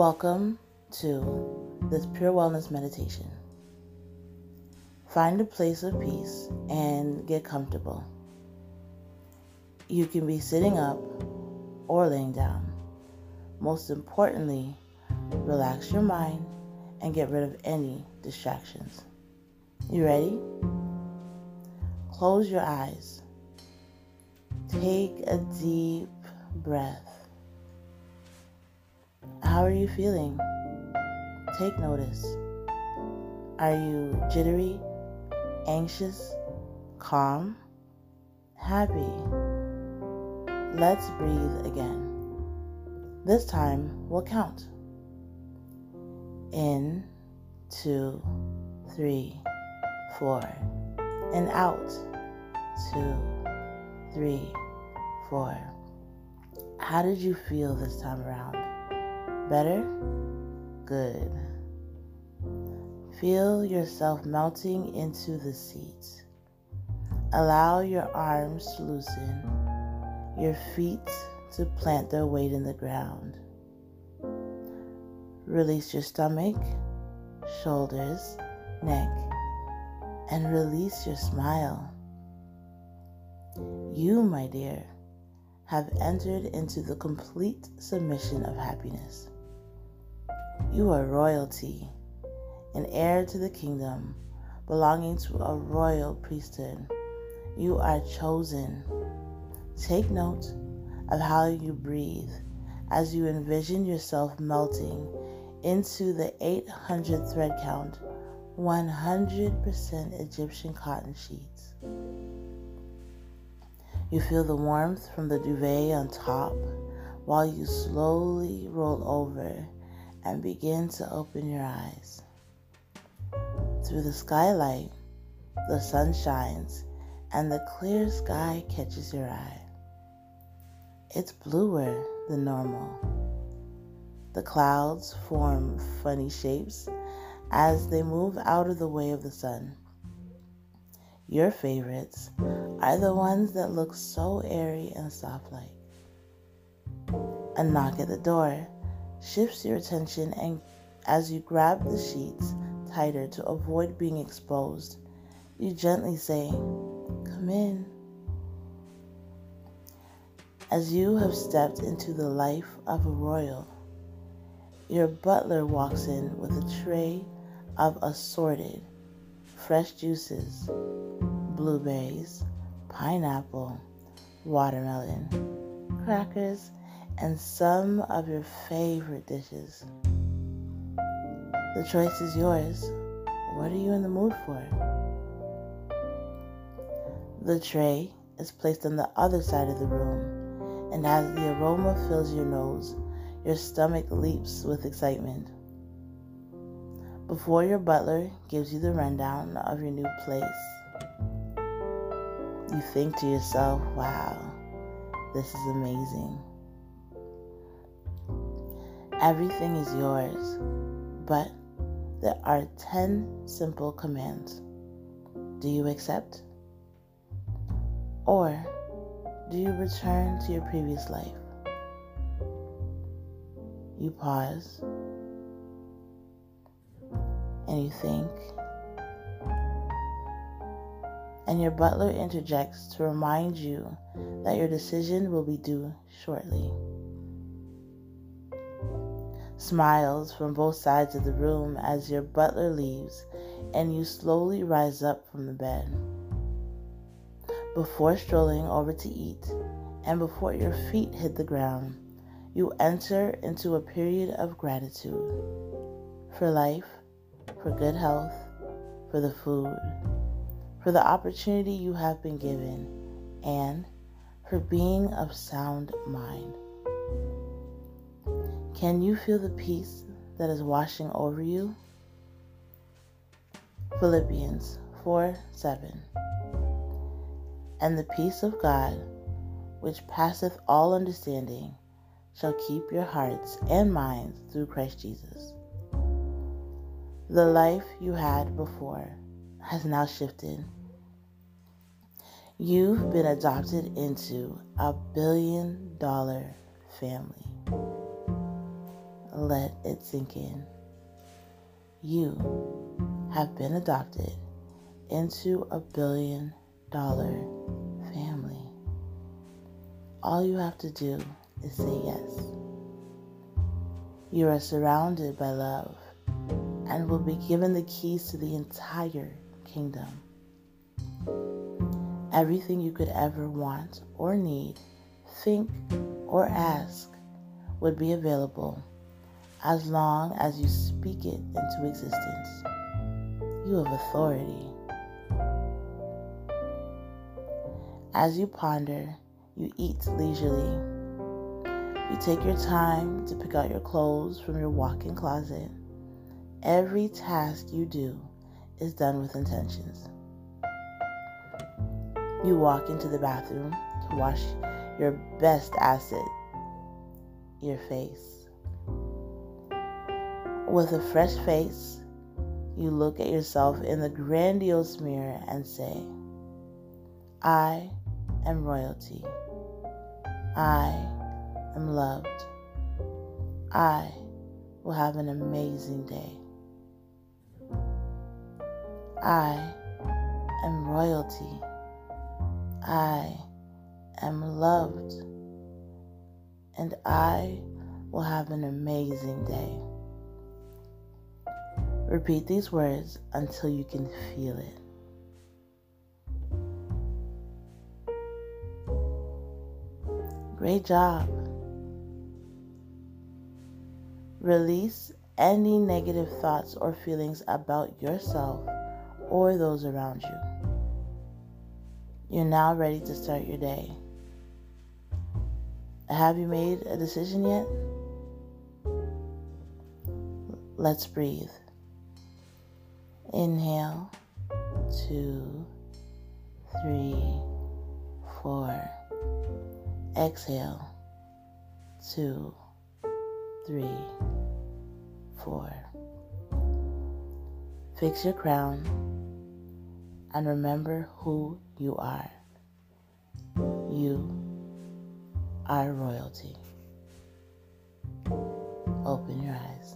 Welcome to this Pure Wellness Meditation. Find a place of peace and get comfortable. You can be sitting up or laying down. Most importantly, relax your mind and get rid of any distractions. You ready? Close your eyes. Take a deep breath. How are you feeling? Take notice. Are you jittery, anxious, calm, happy? Let's breathe again. This time we'll count. In, two, three, four, and out, two, three, four. How did you feel this time around? Better? Good. Feel yourself melting into the seat. Allow your arms to loosen, your feet to plant their weight in the ground. Release your stomach, shoulders, neck, and release your smile. You, my dear, have entered into the complete submission of happiness. You are royalty, an heir to the kingdom, belonging to a royal priesthood. You are chosen. Take note of how you breathe as you envision yourself melting into the 800 thread count, 100% Egyptian cotton sheets. You feel the warmth from the duvet on top while you slowly roll over and begin to open your eyes. Through the skylight, the sun shines and the clear sky catches your eye. It's bluer than normal. The clouds form funny shapes as they move out of the way of the sun. Your favorites are the ones that look so airy and soft like. A knock at the door shifts your attention and as you grab the sheets tighter to avoid being exposed, you gently say, Come in. As you have stepped into the life of a royal, your butler walks in with a tray of assorted fresh juices, blueberries, pineapple, watermelon, crackers, and some of your favorite dishes. The choice is yours. What are you in the mood for? The tray is placed on the other side of the room, and as the aroma fills your nose, your stomach leaps with excitement. Before your butler gives you the rundown of your new place, you think to yourself, wow, this is amazing. Everything is yours, but there are 10 simple commands. Do you accept? Or do you return to your previous life? You pause and you think, and your butler interjects to remind you that your decision will be due shortly. Smiles from both sides of the room as your butler leaves and you slowly rise up from the bed. Before strolling over to eat and before your feet hit the ground, you enter into a period of gratitude for life, for good health, for the food, for the opportunity you have been given, and for being of sound mind. Can you feel the peace that is washing over you? Philippians 4 7. And the peace of God, which passeth all understanding, shall keep your hearts and minds through Christ Jesus. The life you had before has now shifted. You've been adopted into a billion dollar family. Let it sink in. You have been adopted into a billion dollar family. All you have to do is say yes. You are surrounded by love and will be given the keys to the entire kingdom. Everything you could ever want or need, think, or ask would be available as long as you speak it into existence. You have authority. As you ponder, you eat leisurely. You take your time to pick out your clothes from your walk in closet. Every task you do is done with intentions. You walk into the bathroom to wash your best asset, your face. With a fresh face, you look at yourself in the grandiose mirror and say, I am royalty. I am loved. I will have an amazing day. I am royalty. I am loved. And I will have an amazing day. Repeat these words until you can feel it. Great job. Release any negative thoughts or feelings about yourself or those around you. You're now ready to start your day. Have you made a decision yet? Let's breathe. Inhale, two, three, four. Exhale, two, three, four. Fix your crown and remember who you are. You are royalty. Open your eyes.